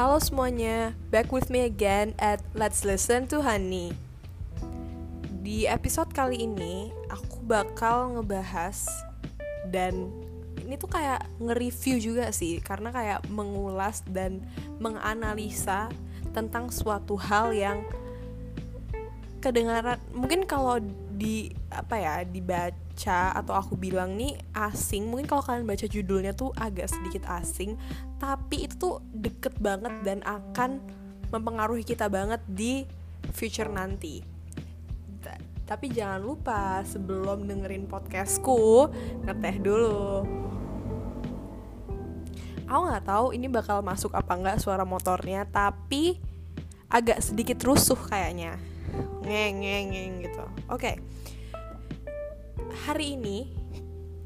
Halo semuanya, back with me again at Let's Listen to Honey. Di episode kali ini, aku bakal ngebahas dan ini tuh kayak nge-review juga sih, karena kayak mengulas dan menganalisa tentang suatu hal yang kedengaran mungkin kalau di apa ya dibaca atau aku bilang nih asing mungkin kalau kalian baca judulnya tuh agak sedikit asing tapi itu tuh deket banget dan akan mempengaruhi kita banget di future nanti. Tapi jangan lupa sebelum dengerin podcastku ngeteh dulu. Aku nggak tahu ini bakal masuk apa nggak suara motornya tapi agak sedikit rusuh kayaknya. Ngeng ngeng ngeng gitu. Oke. okay. Hari ini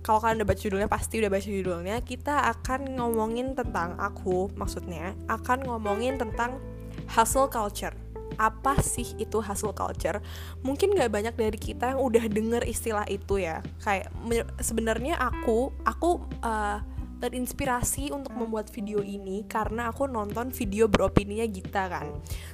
kalau kalian udah baca judulnya pasti udah baca judulnya kita akan ngomongin tentang aku maksudnya akan ngomongin tentang hustle culture. Apa sih itu hustle culture? Mungkin nggak banyak dari kita yang udah denger istilah itu ya. Kayak sebenarnya aku aku uh, terinspirasi untuk membuat video ini karena aku nonton video beropininya Gita kan.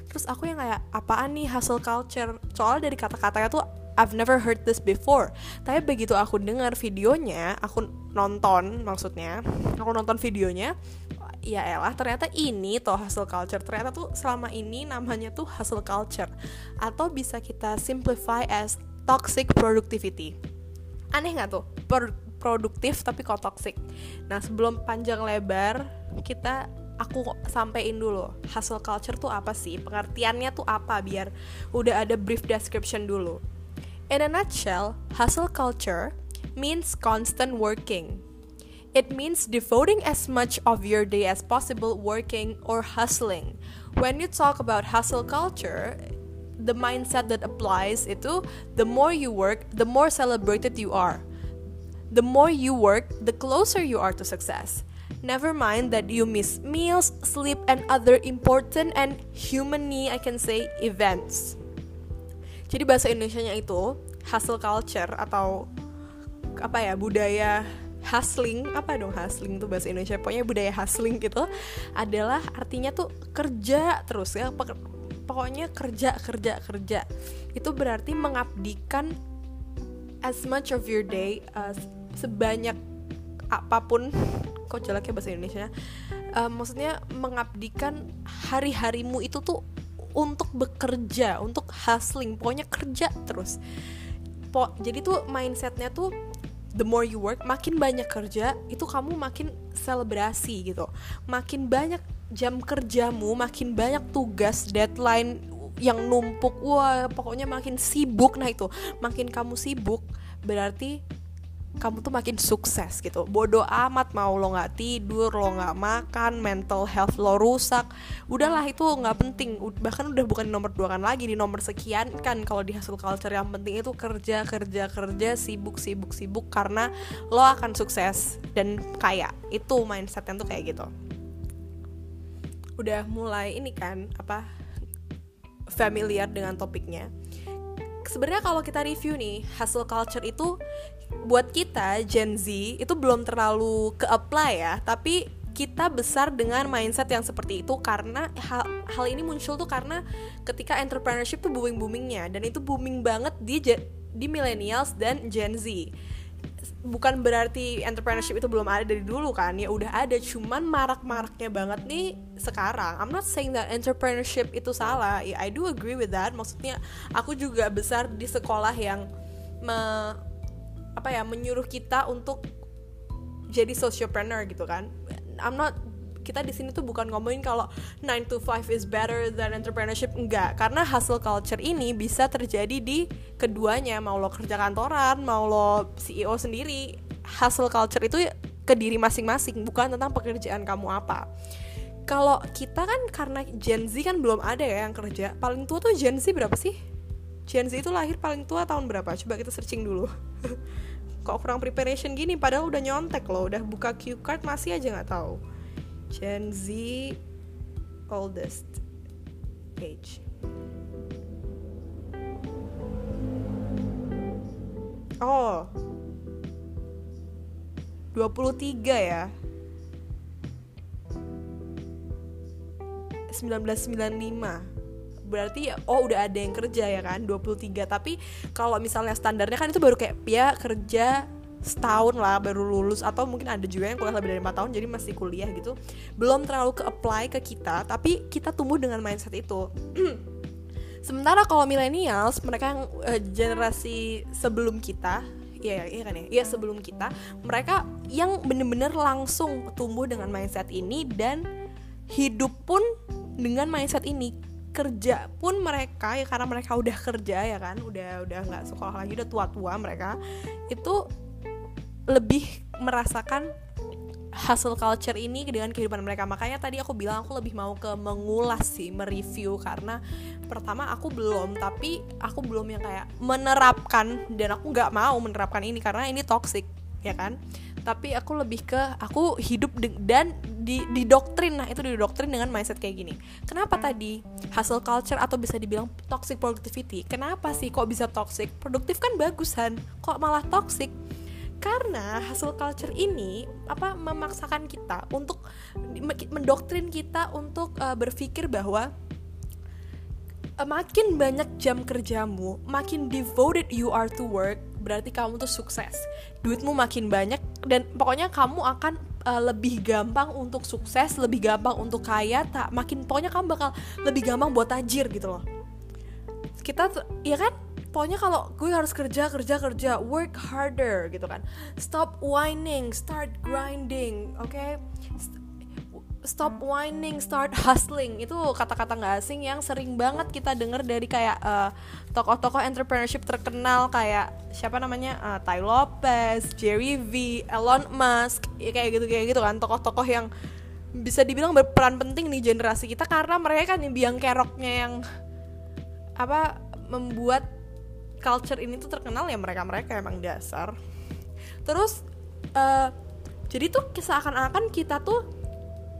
Terus aku yang kayak apaan nih hustle culture? Soalnya dari kata-katanya tuh I've never heard this before. Tapi begitu aku dengar videonya aku nonton maksudnya aku nonton videonya ya elah ternyata ini tuh hustle culture. Ternyata tuh selama ini namanya tuh hustle culture. Atau bisa kita simplify as toxic productivity. Aneh nggak tuh? Produktif tapi kok toxic. Nah sebelum panjang lebar kita aku sampein dulu. Hustle culture tuh apa sih? Pengertiannya tuh apa? Biar udah ada brief description dulu. In a nutshell, hustle culture means constant working. It means devoting as much of your day as possible working or hustling. When you talk about hustle culture, the mindset that applies itu the more you work, the more celebrated you are. The more you work, the closer you are to success. Never mind that you miss meals, sleep, and other important and humany, I can say, events. Jadi bahasa Indonesia-nya itu hustle culture atau apa ya budaya hustling apa dong hustling tuh bahasa Indonesia? Pokoknya budaya hustling gitu adalah artinya tuh kerja terus ya pokoknya kerja kerja kerja. Itu berarti mengabdikan as much of your day uh, sebanyak apa pun kok jeleknya bahasa Indonesia uh, maksudnya mengabdikan hari-harimu itu tuh untuk bekerja untuk hustling pokoknya kerja terus. Po jadi tuh mindsetnya tuh the more you work makin banyak kerja itu kamu makin selebrasi gitu. Makin banyak jam kerjamu makin banyak tugas deadline yang numpuk wah pokoknya makin sibuk. Nah itu makin kamu sibuk berarti kamu tuh makin sukses gitu. Bodoh amat mau lo nggak tidur lo nggak makan mental health lo rusak. Udahlah itu nggak penting. Bahkan udah bukan nomor dua kan lagi di nomor sekian kan kalau di hasil culture. Yang penting itu kerja kerja kerja sibuk sibuk sibuk karena lo akan sukses dan kaya. Itu mindset yang tuh kayak gitu. Udah mulai ini kan apa familiar dengan topiknya sebenarnya kalau kita review nih hustle culture itu buat kita Gen Z itu belum terlalu ke apply ya. Tapi kita besar dengan mindset yang seperti itu karena hal, hal ini muncul tuh karena ketika entrepreneurship tuh booming boomingnya dan itu booming banget di di millennials dan Gen Z bukan berarti entrepreneurship itu belum ada dari dulu kan. Ya udah ada cuman marak-maraknya banget nih sekarang. I'm not saying that entrepreneurship itu salah. Ya I do agree with that. Maksudnya aku juga besar di sekolah yang me, apa ya menyuruh kita untuk jadi sociopreneur gitu kan. I'm not kita di sini tuh bukan ngomongin kalau 9 to 5 is better than entrepreneurship enggak. Karena hustle culture ini bisa terjadi di keduanya mau lo kerja kantoran mau lo CEO sendiri. Hustle culture itu ke diri masing-masing bukan tentang pekerjaan kamu apa. Kalau kita kan karena Gen Z kan belum ada ya yang kerja. Paling tua tuh Gen Z berapa sih? Gen Z itu lahir paling tua tahun berapa? Coba kita searching dulu. Kok kurang preparation gini? Padahal udah nyontek loh udah buka cue card masih aja nggak tahu Gen Z oldest age. Oh. 23 ya? 1995 berarti oh udah ada yang kerja ya kan? 23 tapi kalau misalnya standarnya kan itu baru kayak ya kerja setahun lah baru lulus. Atau mungkin ada juga yang kuliah lebih dari 4 tahun jadi masih kuliah gitu. Belum terlalu ke apply ke kita tapi kita tumbuh dengan mindset itu. Sementara kalau millennials mereka yang uh, generasi sebelum kita Iya, iya kan ya. Iya sebelum kita, mereka yang bener-bener langsung tumbuh dengan mindset ini dan hidup pun dengan mindset ini. Kerja pun mereka ya karena mereka udah kerja ya kan? Udah udah nggak sekolah lagi udah tua-tua mereka itu lebih merasakan hustle culture ini dengan kehidupan mereka. Makanya tadi aku bilang aku lebih mau ke mengulas sih mereview. Karena pertama aku belum tapi aku belum yang kayak menerapkan dan aku nggak mau menerapkan ini karena ini toxic ya kan? Tapi aku lebih ke aku hidup dan di di doktrin nah itu di doktrin dengan mindset kayak gini. Kenapa tadi hustle culture atau bisa dibilang toxic productivity? Kenapa sih kok bisa toxic? Produktif kan bagusan kok malah toxic karena hasil culture ini apa memaksakan kita untuk mendoktrin kita untuk uh, berpikir bahwa uh, makin banyak jam kerjamu, makin devoted you are to work, berarti kamu tuh sukses. Duitmu makin banyak dan pokoknya kamu akan uh, lebih gampang untuk sukses, lebih gampang untuk kaya, tak makin pokoknya kamu bakal lebih gampang buat tajir gitu loh. Kita ya kan pokoknya kalau gue harus kerja kerja kerja work harder gitu kan. Stop whining start grinding oke? Okay? stop whining, start hustling. Itu kata-kata nggak asing yang sering banget kita dengar dari kayak uh, tokoh-tokoh entrepreneurship terkenal kayak siapa namanya? Uh, Ty Lopez, Jerry V, Elon Musk, ya kayak gitu kayak gitu kan. Tokoh-tokoh yang bisa dibilang berperan penting nih generasi kita karena mereka kan yang biang keroknya yang apa membuat culture ini tuh terkenal ya mereka-mereka emang dasar. Terus uh, jadi tuh seakan-akan kita tuh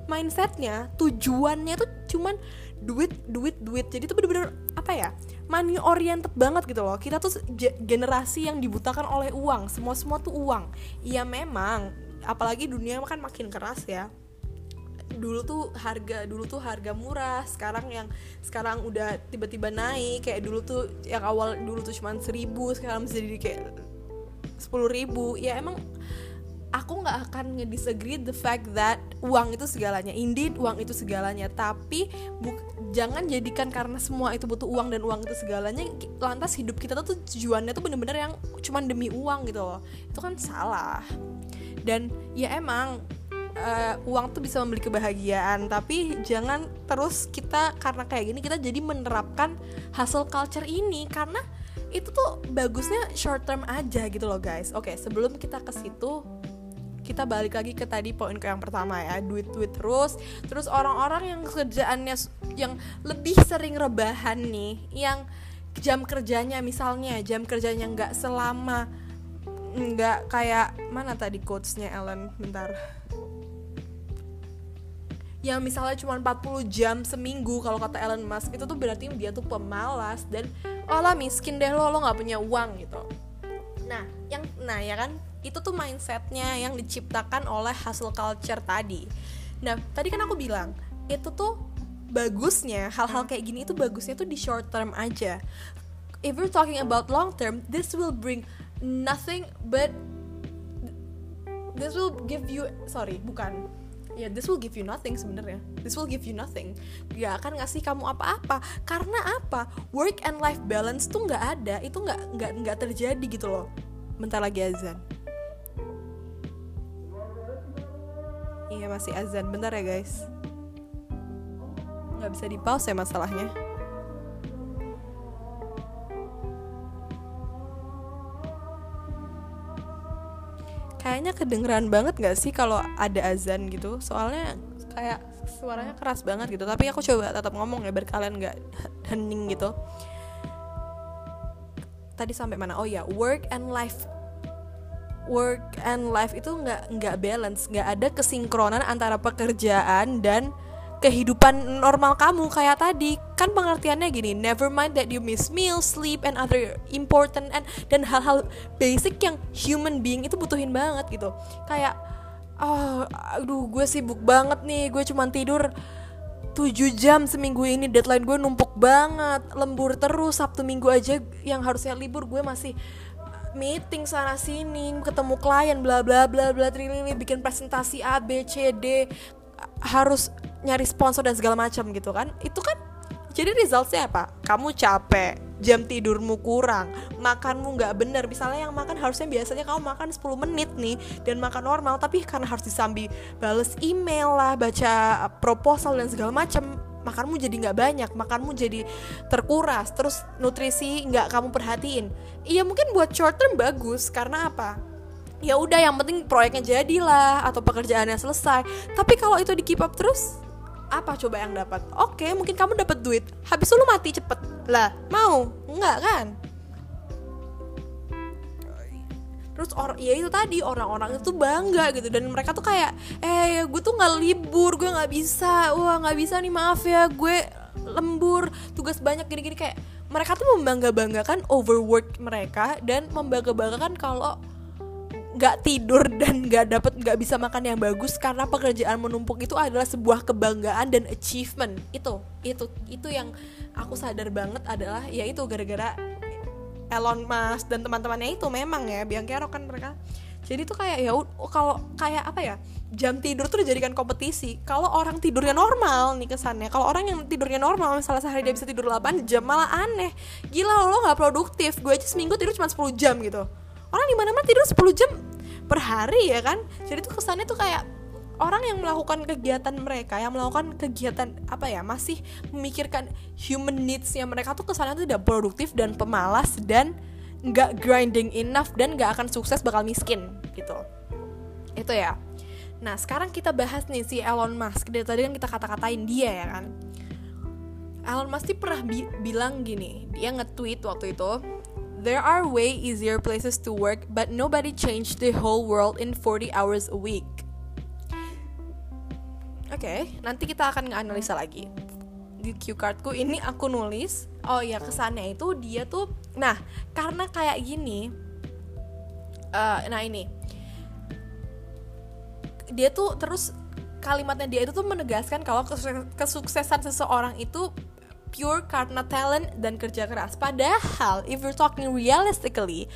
mindsetnya tujuannya tuh cuman duit duit duit. Jadi tuh bener-bener apa ya money oriented banget gitu loh. Kita tuh generasi yang dibutakan oleh uang. Semua semua tuh uang. Iya memang. Apalagi dunia kan makin keras ya dulu tuh harga dulu tuh harga murah. Sekarang yang sekarang udah tiba-tiba naik. Kayak dulu tuh yang awal dulu tuh cuma seribu sekarang bisa jadi kayak sepuluh ribu. Ya emang aku nggak akan ngedisagree the fact that uang itu segalanya. Indeed uang itu segalanya. Tapi jangan jadikan karena semua itu butuh uang dan uang itu segalanya lantas hidup kita tuh tujuannya tuh bener-bener yang cuman demi uang gitu loh. Itu kan salah. Dan ya emang uh, uang tuh bisa membeli kebahagiaan tapi jangan terus kita karena kayak gini kita jadi menerapkan hustle culture ini karena itu tuh bagusnya short term aja gitu loh guys. Oke sebelum kita ke situ kita balik lagi ke tadi poin ke yang pertama ya duit duit terus. Terus orang-orang yang kerjaannya yang lebih sering rebahan nih yang jam kerjanya misalnya jam kerjanya nggak selama nggak kayak mana tadi quotesnya Ellen? Bentar yang misalnya cuma 40 jam seminggu kalau kata Elon Musk itu tuh berarti dia tuh pemalas dan oh miskin deh lo lo nggak punya uang gitu. Nah yang nah ya kan? Itu tuh mindsetnya yang diciptakan oleh hasil culture tadi. Nah tadi kan aku bilang itu tuh bagusnya hal-hal kayak gini itu bagusnya tuh di short term aja. If we're talking about long term this will bring nothing but this will give you sorry bukan ya this will give you nothing sebenarnya. This will give you nothing. Gak akan ngasih kamu apa-apa. Karena apa? Work and life balance tuh nggak ada. Itu nggak nggak nggak terjadi gitu loh. Bentar lagi azan. Iya masih azan. Bentar ya guys. Nggak bisa di pause ya masalahnya kayaknya kedengeran banget gak sih kalau ada azan gitu? Soalnya kayak suaranya keras banget gitu. Tapi aku coba tetap ngomong ya biar kalian nggak hening gitu. Tadi sampai mana? Oh ya work and life. Work and life itu nggak nggak balance. Nggak ada kesinkronan antara pekerjaan dan kehidupan normal kamu kayak tadi. Kan pengertiannya gini never mind that you miss meal sleep and other important and dan hal-hal basic yang human being itu butuhin banget gitu. Kayak oh aduh gue sibuk banget nih gue cuma tidur 7 jam seminggu ini deadline gue numpuk banget lembur terus sabtu minggu aja yang harusnya libur gue masih meeting sana sini ketemu klien bla bla bla bla trilili bikin presentasi A B C D harus nyari sponsor dan segala macam gitu kan. Itu kan jadi resultnya apa? Kamu capek jam tidurmu kurang makanmu nggak bener. Misalnya yang makan harusnya biasanya kamu makan 10 menit nih dan makan normal tapi karena harus disambi bales email lah baca proposal dan segala macam makanmu jadi nggak banyak makanmu jadi terkuras. Terus nutrisi nggak kamu perhatiin. Iya mungkin buat short term bagus karena apa ya udah yang penting proyeknya jadilah atau pekerjaannya selesai. Tapi kalau itu di keep up terus apa coba yang dapat? Oke mungkin kamu dapat duit. Habis itu lu mati cepet. Lah. Mau? Nggak kan? Terus orang ya itu tadi orang-orang itu bangga gitu. Dan mereka tuh kayak eh gue tuh nggak libur gue nggak bisa. Wah nggak bisa nih maaf ya. Gue lembur. Tugas banyak gini-gini. Kayak mereka tuh membangga banggakan overwork mereka dan membangga banggakan kalau nggak tidur dan nggak dapat nggak bisa makan yang bagus karena pekerjaan menumpuk itu adalah sebuah kebanggaan dan achievement. Itu itu itu yang aku sadar banget adalah ya itu gara-gara Elon Musk dan teman-temannya itu memang ya biang kerok kan mereka. Jadi tuh kayak ya kalau kayak apa ya jam tidur tuh dijadikan kompetisi. Kalau orang tidurnya normal nih kesannya kalau orang yang tidurnya normal misalnya sehari dia bisa tidur 8 jam malah aneh. Gila lo nggak produktif. Gue aja seminggu tidur cuma 10 jam gitu orang di mana mana tidur 10 jam per hari ya kan? Jadi tuh kesannya tuh kayak orang yang melakukan kegiatan mereka yang melakukan kegiatan apa ya masih memikirkan human needsnya mereka tuh kesannya tuh tidak produktif dan pemalas dan nggak grinding enough dan nggak akan sukses bakal miskin gitu. Itu ya. Nah sekarang kita bahas nih si Elon Musk. Dari tadi kan kita kata-katain dia ya kan? Elon Musk pernah bi bilang gini dia nge-tweet waktu itu There are way easier places to work, but nobody changed the whole world in 40 hours a week. Oke, okay, nanti kita akan nganalisa lagi. Di cue cardku ini aku nulis, oh ya kesannya itu dia tuh, nah karena kayak gini, uh, nah ini, dia tuh terus kalimatnya dia itu tuh menegaskan kalau kesuksesan seseorang itu pure karena talent dan kerja keras. Padahal if you're talking realistically,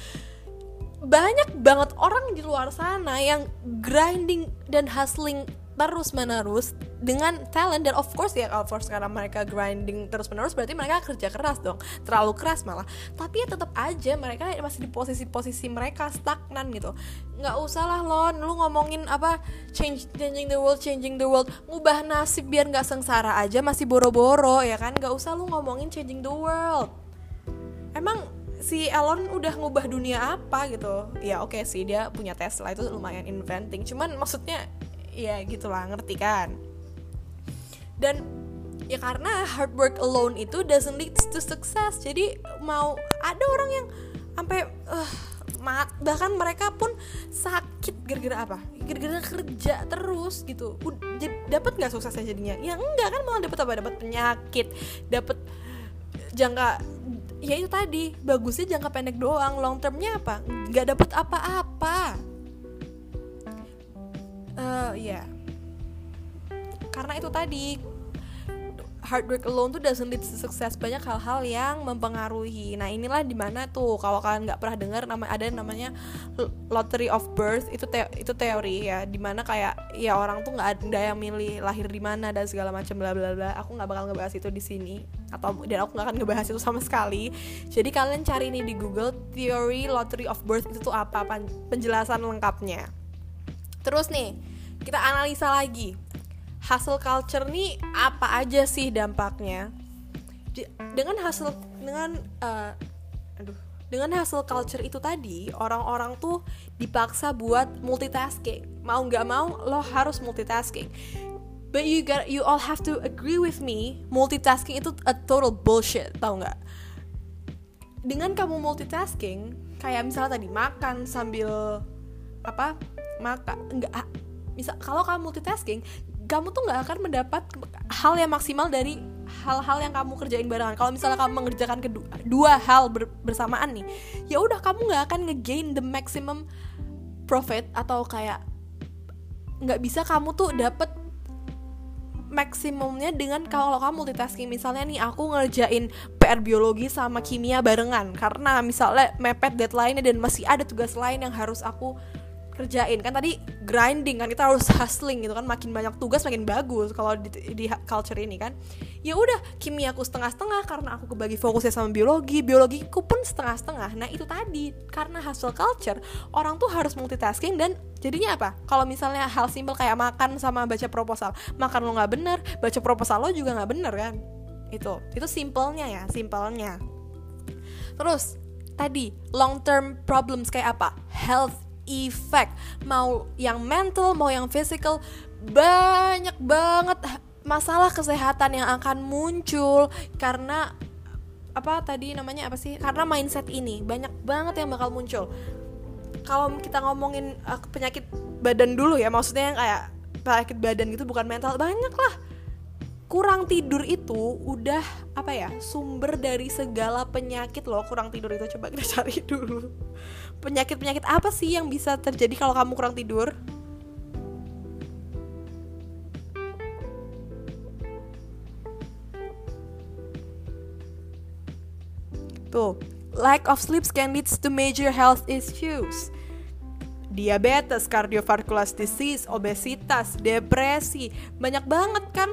banyak banget orang di luar sana yang grinding dan hustling terus menerus dengan talent dan of course ya of course karena mereka grinding terus menerus berarti mereka kerja keras dong. Terlalu keras malah. Tapi ya tetap aja mereka masih di posisi-posisi mereka stagnan gitu. Nggak usah lah lo lu ngomongin apa change changing the world changing the world. Ngubah nasib biar nggak sengsara aja masih boro-boro ya kan? Nggak usah lu ngomongin changing the world. Emang si Elon udah ngubah dunia apa gitu? Ya oke okay sih dia punya Tesla itu lumayan inventing. Cuman maksudnya ya gitulah ngerti kan dan ya karena hard work alone itu doesn't lead to success. Jadi mau ada orang yang sampai uh, bahkan mereka pun sakit gara-gara apa? Gara-gara kerja terus gitu. Dapat nggak suksesnya jadinya? Ya enggak kan malah dapat apa? Dapat penyakit dapat jangka ya itu tadi bagusnya jangka pendek doang. Long termnya apa? Nggak dapat apa-apa. Uh, ya yeah. Karena itu tadi hard work alone tuh doesn't lead to success. Banyak hal-hal yang mempengaruhi. Nah inilah di mana tuh kalau kalian nggak pernah dengar nama ada namanya lottery of birth itu te itu teori ya di mana kayak ya orang tuh nggak ada yang milih lahir di mana dan segala macam bla bla bla. Aku nggak bakal ngebahas itu di sini atau dan aku nggak akan ngebahas itu sama sekali. Jadi kalian cari ini di Google teori lottery of birth itu tuh apa? Penjelasan lengkapnya. Terus nih kita analisa lagi hustle culture nih apa aja sih dampaknya? Dengan hasil dengan uh, aduh dengan hasil culture itu tadi orang-orang tuh dipaksa buat multitasking. Mau nggak mau lo harus multitasking. But you got you all have to agree with me multitasking itu a total bullshit tau nggak? Dengan kamu multitasking kayak misalnya tadi makan sambil apa maka nggak misal kalau kamu multitasking kamu tuh nggak akan mendapat hal yang maksimal dari hal-hal yang kamu kerjain barengan. Kalau misalnya kamu mengerjakan kedua dua hal ber, bersamaan nih ya udah kamu nggak akan ngegain the maximum profit atau kayak nggak bisa kamu tuh dapet maksimumnya dengan kalau kamu multitasking. Misalnya nih aku ngerjain PR biologi sama kimia barengan. Karena misalnya mepet deadline dan masih ada tugas lain yang harus aku kerjain. Kan tadi grinding kan kita harus hustling gitu kan. Makin banyak tugas makin bagus kalau di, di culture ini kan. Ya udah kimia aku setengah-setengah karena aku kebagi fokusnya sama biologi. Biologiku pun setengah-setengah. Nah itu tadi. Karena hustle culture orang tuh harus multitasking dan jadinya apa? Kalau misalnya hal simpel kayak makan sama baca proposal. Makan lo nggak bener baca proposal lo juga nggak bener kan? Itu. Itu simpelnya ya simpelnya. Terus tadi long term problems kayak apa? Health effect. Mau yang mental mau yang physical banyak banget masalah kesehatan yang akan muncul karena apa tadi namanya apa sih? Karena mindset ini banyak banget yang bakal muncul. Kalau kita ngomongin uh, penyakit badan dulu ya maksudnya yang kayak penyakit badan gitu bukan mental banyak lah. Kurang tidur itu udah apa ya sumber dari segala penyakit loh kurang tidur itu. Coba kita cari dulu penyakit-penyakit apa sih yang bisa terjadi kalau kamu kurang tidur? Tuh, lack of sleep can lead to major health issues. Diabetes, cardiovascular disease, obesitas, depresi, banyak banget kan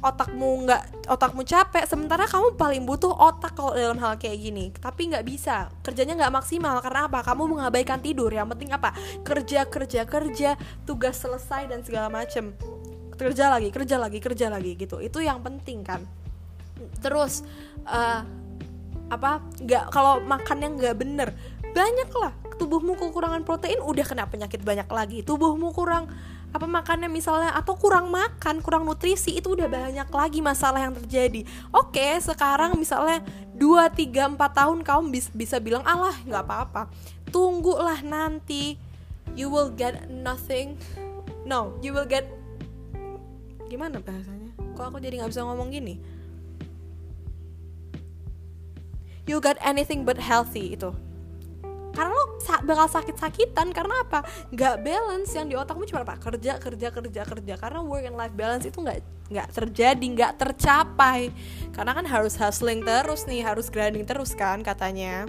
otakmu nggak otakmu capek sementara kamu paling butuh otak kalau dalam hal kayak gini. Tapi nggak bisa kerjanya nggak maksimal. Karena apa? Kamu mengabaikan tidur. Yang penting apa? Kerja kerja kerja tugas selesai dan segala macem. Kerja lagi kerja lagi kerja lagi gitu. Itu yang penting kan? Terus uh, apa? Nggak kalau makannya nggak bener banyak lah tubuhmu kekurangan protein udah kena penyakit banyak lagi. Tubuhmu kurang apa makannya misalnya atau kurang makan kurang nutrisi itu udah banyak lagi masalah yang terjadi. Oke sekarang misalnya 2, 3, 4 tahun kamu bis bisa bilang Allah nggak apa-apa. Tunggulah nanti you will get nothing. No you will get gimana bahasanya? Kok aku jadi nggak bisa ngomong gini? You get anything but healthy itu karena lo bakal sakit-sakitan karena apa? Nggak balance yang di otakmu cuma apa? Kerja kerja kerja kerja. Karena work and life balance itu nggak nggak terjadi nggak tercapai. Karena kan harus hustling terus nih harus grinding terus kan katanya.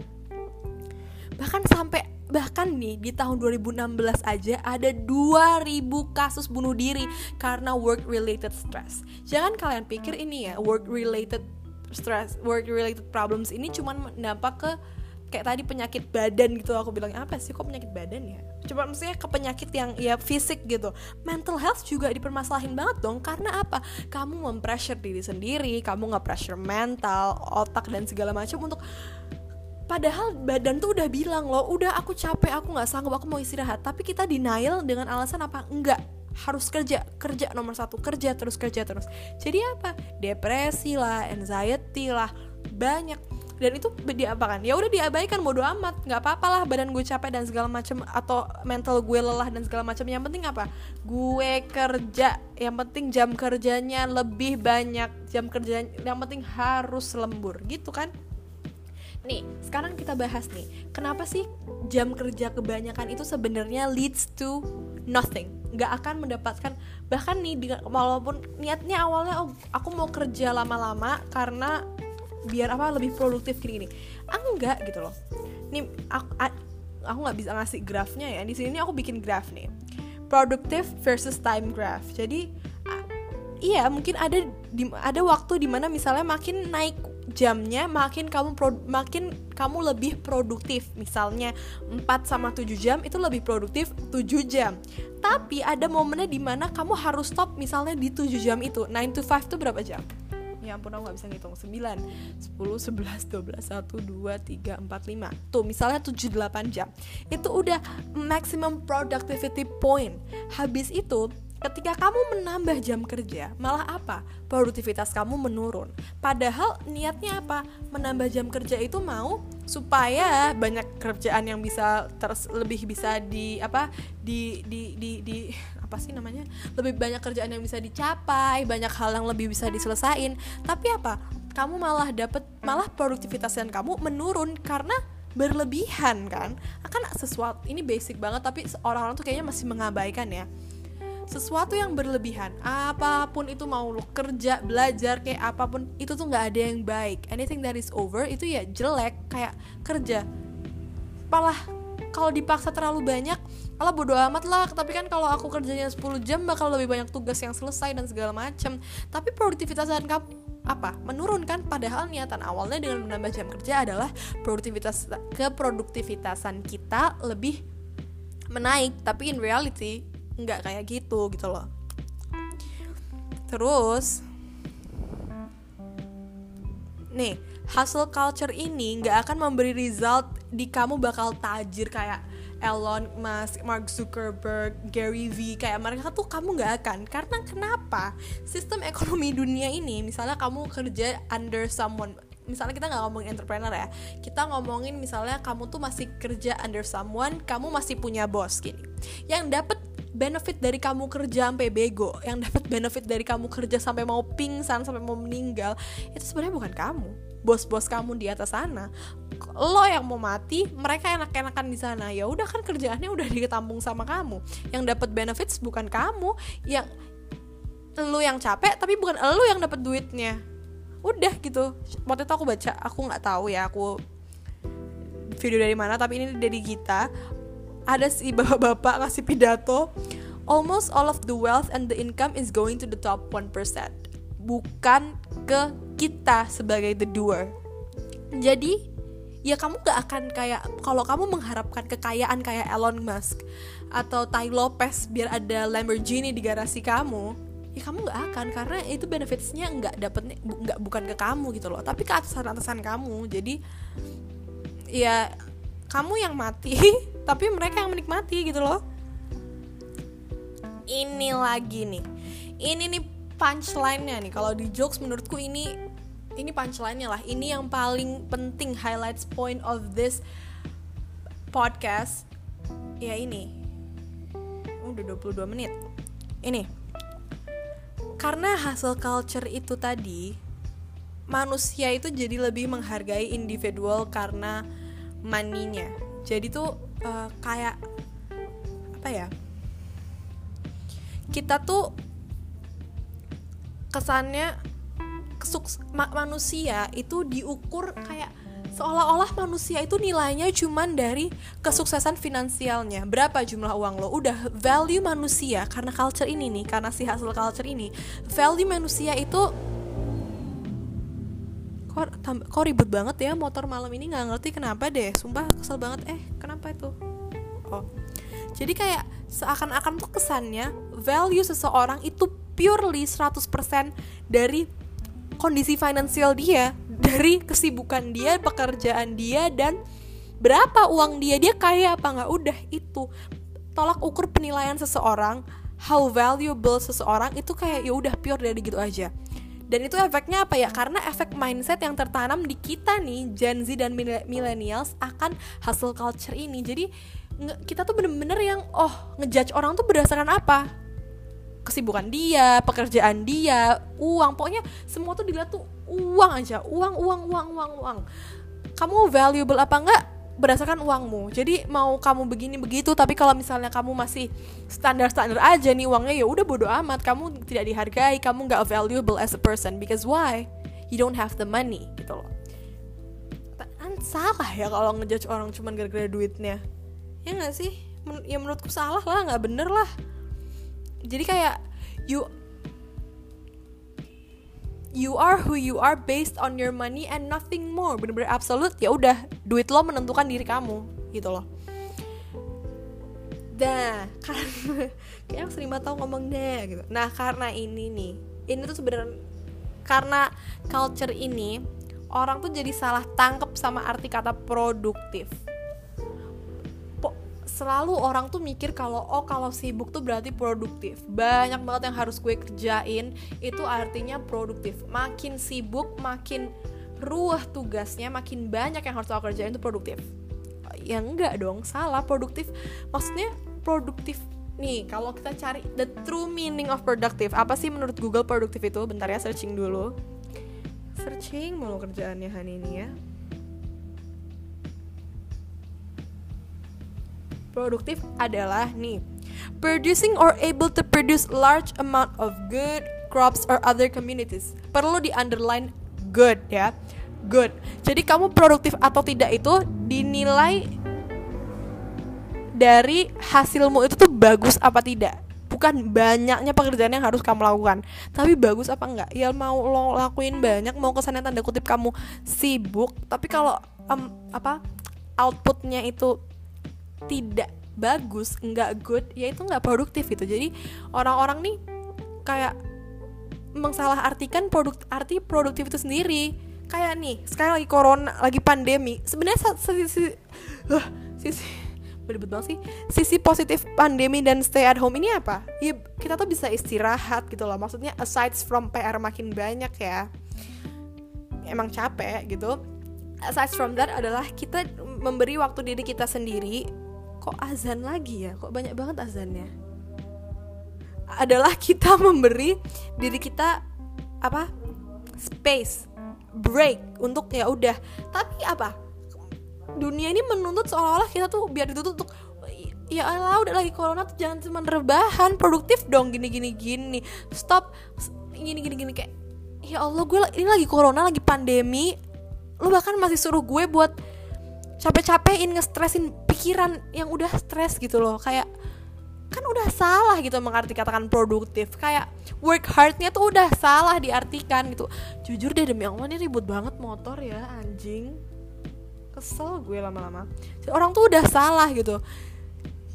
Bahkan sampai bahkan nih di tahun 2016 aja ada 2000 kasus bunuh diri karena work related stress. Jangan kalian pikir ini ya work related stress work related problems ini cuman dampak ke kayak tadi penyakit badan gitu aku bilang apa sih kok penyakit badan ya? Coba maksudnya ke penyakit yang ya fisik gitu. Mental health juga dipermasalahin banget dong karena apa? Kamu mempressure diri sendiri kamu nggak pressure mental otak dan segala macam untuk padahal badan tuh udah bilang loh udah aku capek aku nggak sanggup aku mau istirahat. Tapi kita denial dengan alasan apa? Enggak harus kerja kerja nomor satu kerja terus kerja terus. Jadi apa? Depresi lah anxiety lah banyak dan itu diapakan ya udah diabaikan bodo amat. Nggak apa-apa lah badan gue capek dan segala macam atau mental gue lelah dan segala macam yang penting apa? Gue kerja. Yang penting jam kerjanya lebih banyak. Jam kerja yang penting harus lembur. Gitu kan? Nih, sekarang kita bahas nih, kenapa sih jam kerja kebanyakan itu sebenarnya leads to nothing, nggak akan mendapatkan bahkan nih walaupun niatnya awalnya oh aku mau kerja lama-lama karena biar apa lebih produktif gini ah, enggak gitu loh. Nih aku aku nggak bisa ngasih grafnya ya. Di sini aku bikin graf nih. Productive versus time graph. Jadi iya mungkin ada di, ada waktu di mana misalnya makin naik jamnya makin kamu pro, makin kamu lebih produktif. Misalnya 4 sama 7 jam itu lebih produktif 7 jam. Tapi ada momennya di mana kamu harus stop misalnya di 7 jam itu. 9 to 5 itu berapa jam ya ampun aku gak bisa ngitung 9 10, 11, 12, 1, 2, 3, 4, 5 tuh misalnya 7, 8 jam itu udah maximum productivity point habis itu Ketika kamu menambah jam kerja, malah apa? Produktivitas kamu menurun. Padahal niatnya apa? Menambah jam kerja itu mau supaya banyak kerjaan yang bisa terus lebih bisa di apa? di di di di apa sih namanya lebih banyak kerjaan yang bisa dicapai banyak hal yang lebih bisa diselesain tapi apa? Kamu malah dapet malah produktivitas dan kamu menurun karena berlebihan kan? Akan sesuatu ini basic banget tapi orang-orang tuh kayaknya masih mengabaikan ya. Sesuatu yang berlebihan apa pun itu mau lo kerja belajar kayak apa pun itu tuh nggak ada yang baik. Anything that is over itu ya jelek kayak kerja. Malah kalau dipaksa terlalu banyak kalau bodo amat lah. Tapi kan kalau aku kerjanya 10 jam bakal lebih banyak tugas yang selesai dan segala macam tapi produktivitasan kamu apa? menurunkan. Padahal niatan awalnya dengan menambah jam kerja adalah produktivitas keproduktivitasan kita lebih menaik. Tapi in reality nggak kayak gitu gitu loh. Terus nih hustle culture ini nggak akan memberi result di kamu bakal tajir kayak Elon Musk, Mark Zuckerberg, Gary V kayak mereka tuh kamu nggak akan. Karena kenapa? Sistem ekonomi dunia ini misalnya kamu kerja under someone misalnya kita nggak ngomongin entrepreneur ya. Kita ngomongin misalnya kamu tuh masih kerja under someone kamu masih punya bos gini. Yang dapat benefit dari kamu kerja sampai bego yang dapat benefit dari kamu kerja sampai mau pingsan sampai mau meninggal itu sebenarnya bukan kamu bos-bos kamu di atas sana lo yang mau mati mereka enak-enakan di sana. Ya udah kan kerjaannya udah ditampung sama kamu. Yang dapat benefits bukan kamu yang lo yang capek tapi bukan lo yang dapat duitnya. Udah gitu. Waktu itu aku baca aku nggak tahu ya aku video dari mana tapi ini dari kita ada si bapak-bapak ngasih pidato almost all of the wealth and the income is going to the top 1% bukan ke kita sebagai the doer. Jadi ya kamu gak akan kayak kalau kamu mengharapkan kekayaan kayak Elon Musk atau Tai Lopez biar ada Lamborghini di garasi kamu ya kamu gak akan karena itu benefitsnya nggak dapetnya nggak bukan ke kamu gitu loh tapi ke atasan atasan kamu. Jadi ya kamu yang mati tapi mereka yang menikmati gitu loh. Ini lagi nih. Ini nih punchline-nya nih. Kalau di jokes menurutku ini ini punchline-nya lah. Ini yang paling penting highlights point of this podcast. Ya ini. Udah 22 menit. Ini. Karena hasil culture itu tadi manusia itu jadi lebih menghargai individual karena maninya jadi tuh uh, kayak apa ya? Kita tuh kesannya kesuk ma manusia itu diukur kayak seolah-olah manusia itu nilainya cuman dari kesuksesan finansialnya. Berapa jumlah uang lo? Udah value manusia karena culture ini nih karena si hasil culture ini value manusia itu kok kok ribet banget ya motor malam ini? Nggak ngerti kenapa deh. Sumpah kesel banget. Eh kenapa itu? Oh. Jadi kayak seakan-akan tuh kesannya value seseorang itu purely 100% dari kondisi finansial dia dari kesibukan dia pekerjaan dia dan berapa uang dia dia kaya apa nggak? Udah itu. Tolak ukur penilaian seseorang how valuable seseorang itu kayak ya udah pure dari gitu aja. Dan itu efeknya apa ya? Karena efek mindset yang tertanam di kita nih Gen Z dan millennials akan hustle culture ini. Jadi kita tuh bener-bener yang oh ngejudge orang tuh berdasarkan apa kesibukan dia pekerjaan dia uang. Pokoknya semua tuh dilihat tuh uang aja. Uang uang uang uang uang. Kamu valuable apa enggak? Berdasarkan uangmu. Jadi mau kamu begini begitu tapi kalau misalnya kamu masih standar standar aja nih uangnya ya udah bodo amat. Kamu tidak dihargai kamu nggak valuable as a person. Because why? You don't have the money gitu loh. Kan salah ya kalau ngejudge orang cuma gara-gara duitnya? Ya nggak sih? Ya menurutku salah lah nggak bener lah jadi kayak you you are who you are based on your money and nothing more. Bener-bener absolute ya udah duit lo menentukan diri kamu gitu loh. Nah, karena kayak sering banget tau ngomong deh gitu. Nah, karena ini nih, ini tuh sebenarnya karena culture ini orang tuh jadi salah tangkep sama arti kata produktif selalu orang tuh mikir kalau oh kalau sibuk tuh berarti produktif. Banyak banget yang harus gue kerjain itu artinya produktif. Makin sibuk makin ruah tugasnya makin banyak yang harus aku kerjain itu produktif. Ya enggak dong salah. Produktif maksudnya produktif. Nih kalau kita cari the true meaning of productive apa sih menurut Google produktif itu? Bentar ya searching dulu. Searching mau kerjaannya hari ini ya produktif adalah nih producing or able to produce large amount of good crops or other communities. Perlu di underline good ya. Good. Jadi kamu produktif atau tidak itu dinilai dari hasilmu itu tuh bagus apa tidak. Bukan banyaknya pekerjaan yang harus kamu lakukan tapi bagus apa enggak. Ya mau lo lakuin banyak mau kesannya tanda kutip kamu sibuk tapi kalau um, apa outputnya itu tidak bagus enggak good ya itu enggak produktif gitu. Jadi orang-orang nih kayak mengsalah artikan produk arti produktif itu sendiri. Kayak nih sekarang lagi corona lagi pandemi sebenarnya sisi uh, sisi beribet banget sih. Sisi positif pandemi dan stay at home ini apa? Ya kita tuh bisa istirahat gitu loh. Maksudnya aside from PR makin banyak ya. Emang capek gitu. Aside from that adalah kita memberi waktu diri kita sendiri kok azan lagi ya? Kok banyak banget azannya? Adalah kita memberi diri kita apa space break untuk ya udah. Tapi apa? Dunia ini menuntut seolah-olah kita tuh biar ditutup untuk ya Allah udah lagi corona tuh jangan cuma rebahan produktif dong gini gini gini stop gini gini gini kayak ya Allah gue ini lagi corona lagi pandemi. Lu bahkan masih suruh gue buat capek-capekin ngestresin pikiran yang udah stres gitu loh. Kayak kan udah salah gitu mengarti katakan produktif. Kayak work hardnya tuh udah salah diartikan gitu. Jujur deh demi Allah ini ribut banget motor ya anjing. Kesel gue lama-lama. Orang tuh udah salah gitu.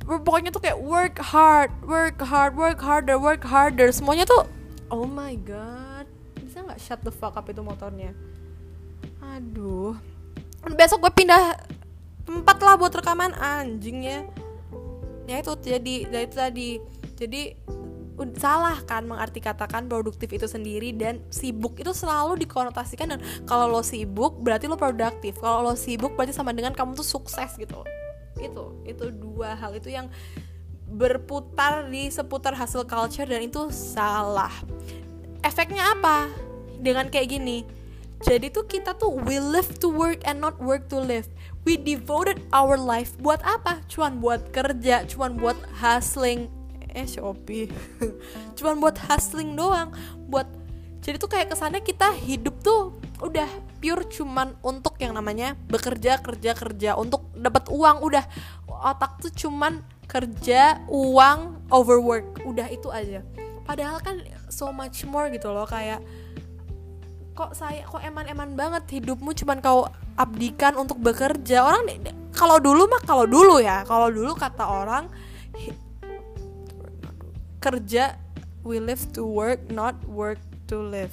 Pokoknya tuh kayak work hard work hard work harder work harder. Semuanya tuh oh my god. Bisa nggak shut the fuck up itu motornya? Aduh. Besok gue pindah tempat lah buat rekaman anjingnya ya. Itu jadi ya itu tadi. Jadi salah kan mengarti katakan produktif itu sendiri dan sibuk itu selalu dikonotasikan dan kalau lo sibuk berarti lo produktif. Kalau lo sibuk berarti sama dengan kamu tuh sukses gitu. Itu itu dua hal itu yang berputar di seputar hasil culture dan itu salah. Efeknya apa? Dengan kayak gini jadi tuh kita tuh we live to work and not work to live. We devoted our life buat apa? Cuman buat kerja cuman buat hustling. Eh Shopee. Cuman buat hustling doang. Buat jadi tuh kayak kesannya kita hidup tuh udah pure cuman untuk yang namanya bekerja kerja kerja. Untuk dapat uang udah. Otak tuh cuman kerja uang overwork. Udah itu aja. Padahal kan so much more gitu loh kayak kok saya kok eman-eman banget hidupmu cuman kau abdikan untuk bekerja. Orang kalau dulu mah kalau dulu ya. Kalau dulu kata orang kerja we live to work not work to live.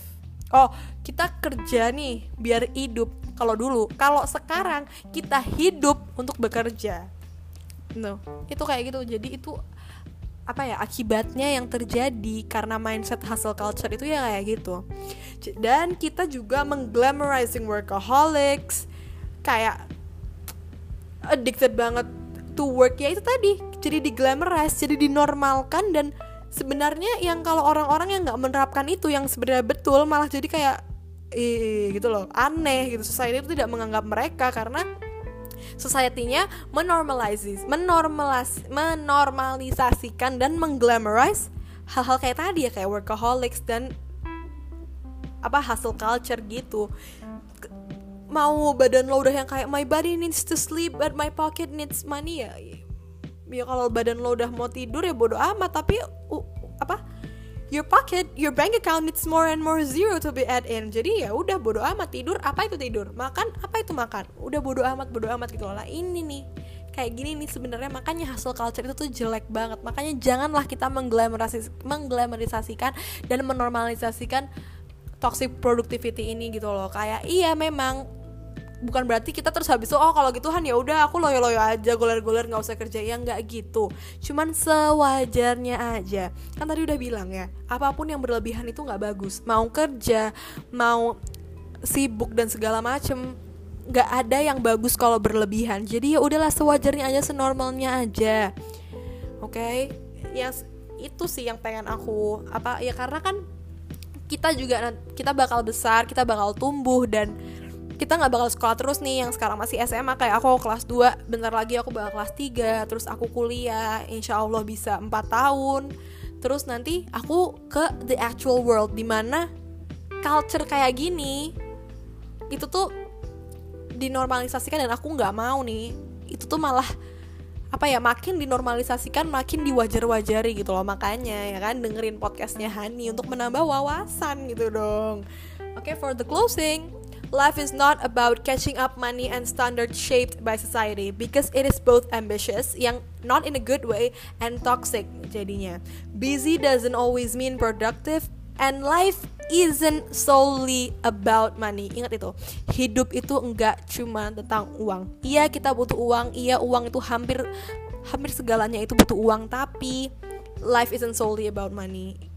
Oh kita kerja nih biar hidup. Kalau dulu kalau sekarang kita hidup untuk bekerja. No itu kayak gitu. Jadi itu apa ya akibatnya yang terjadi karena mindset hustle culture itu ya kayak gitu. Dan kita juga mengglamorizing workaholics kayak addicted banget to work ya itu tadi. Jadi diglamorize jadi dinormalkan dan sebenarnya yang kalau orang-orang yang nggak menerapkan itu yang sebenarnya betul malah jadi kayak eh gitu loh aneh gitu. Society itu tidak menganggap mereka karena society-nya menormalizes menormalis menormalisasikan dan mengglamorize hal-hal kayak tadi ya kayak workaholics dan apa hasil culture gitu. Mau badan lo udah yang kayak my body needs to sleep but my pocket needs money. Ya ya kalau badan lo udah mau tidur ya bodo amat tapi uh, apa your pocket your bank account needs more and more zero to be add in jadi ya udah bodo amat tidur apa itu tidur? Makan apa itu makan? Udah bodo amat bodo amat gitu lah ini nih kayak gini nih sebenarnya makanya hasil culture itu tuh jelek banget. Makanya janganlah kita mengglamorisasi mengglamorisasikan dan menormalisasikan toxic productivity ini gitu loh. Kayak iya memang bukan berarti kita terus habis itu oh kalau gitu Han ya udah aku loyo loyo aja goler goler nggak usah kerja. Ya nggak gitu. Cuman sewajarnya aja. Kan tadi udah bilang ya apa pun yang berlebihan itu nggak bagus. Mau kerja mau sibuk dan segala macem nggak ada yang bagus kalau berlebihan. Jadi ya udahlah sewajarnya aja senormalnya aja. Oke? Okay? yang itu sih yang pengen aku apa ya karena kan kita juga kita bakal besar kita bakal tumbuh dan kita nggak bakal sekolah terus nih yang sekarang masih SMA kayak aku kelas 2 bentar lagi aku bakal kelas 3 terus aku kuliah insya Allah bisa 4 tahun. Terus nanti aku ke the actual world di mana culture kayak gini itu tuh dinormalisasikan dan aku nggak mau nih. Itu tuh malah apa ya makin dinormalisasikan makin diwajar-wajari gitu loh makanya ya kan dengerin podcastnya Hani untuk menambah wawasan gitu dong. Oke okay, for the closing life is not about catching up money and standard shaped by society because it is both ambitious yang not in a good way and toxic jadinya busy doesn't always mean productive and life isn't solely about money. Ingat itu, hidup itu enggak cuma tentang uang. Iya kita butuh uang, iya uang itu hampir hampir segalanya itu butuh uang, tapi life isn't solely about money.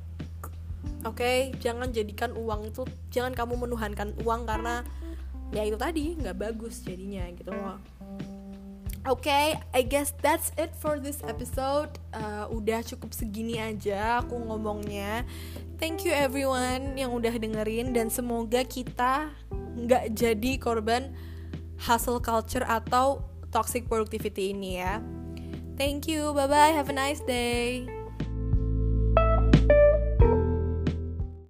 Oke, okay? jangan jadikan uang itu, jangan kamu menuhankan uang karena ya itu tadi nggak bagus jadinya gitu loh. Oke, okay, I guess that's it for this episode. Uh, udah cukup segini aja aku ngomongnya. Thank you everyone yang udah dengerin dan semoga kita nggak jadi korban hustle culture atau toxic productivity ini ya. Thank you, bye bye, have a nice day.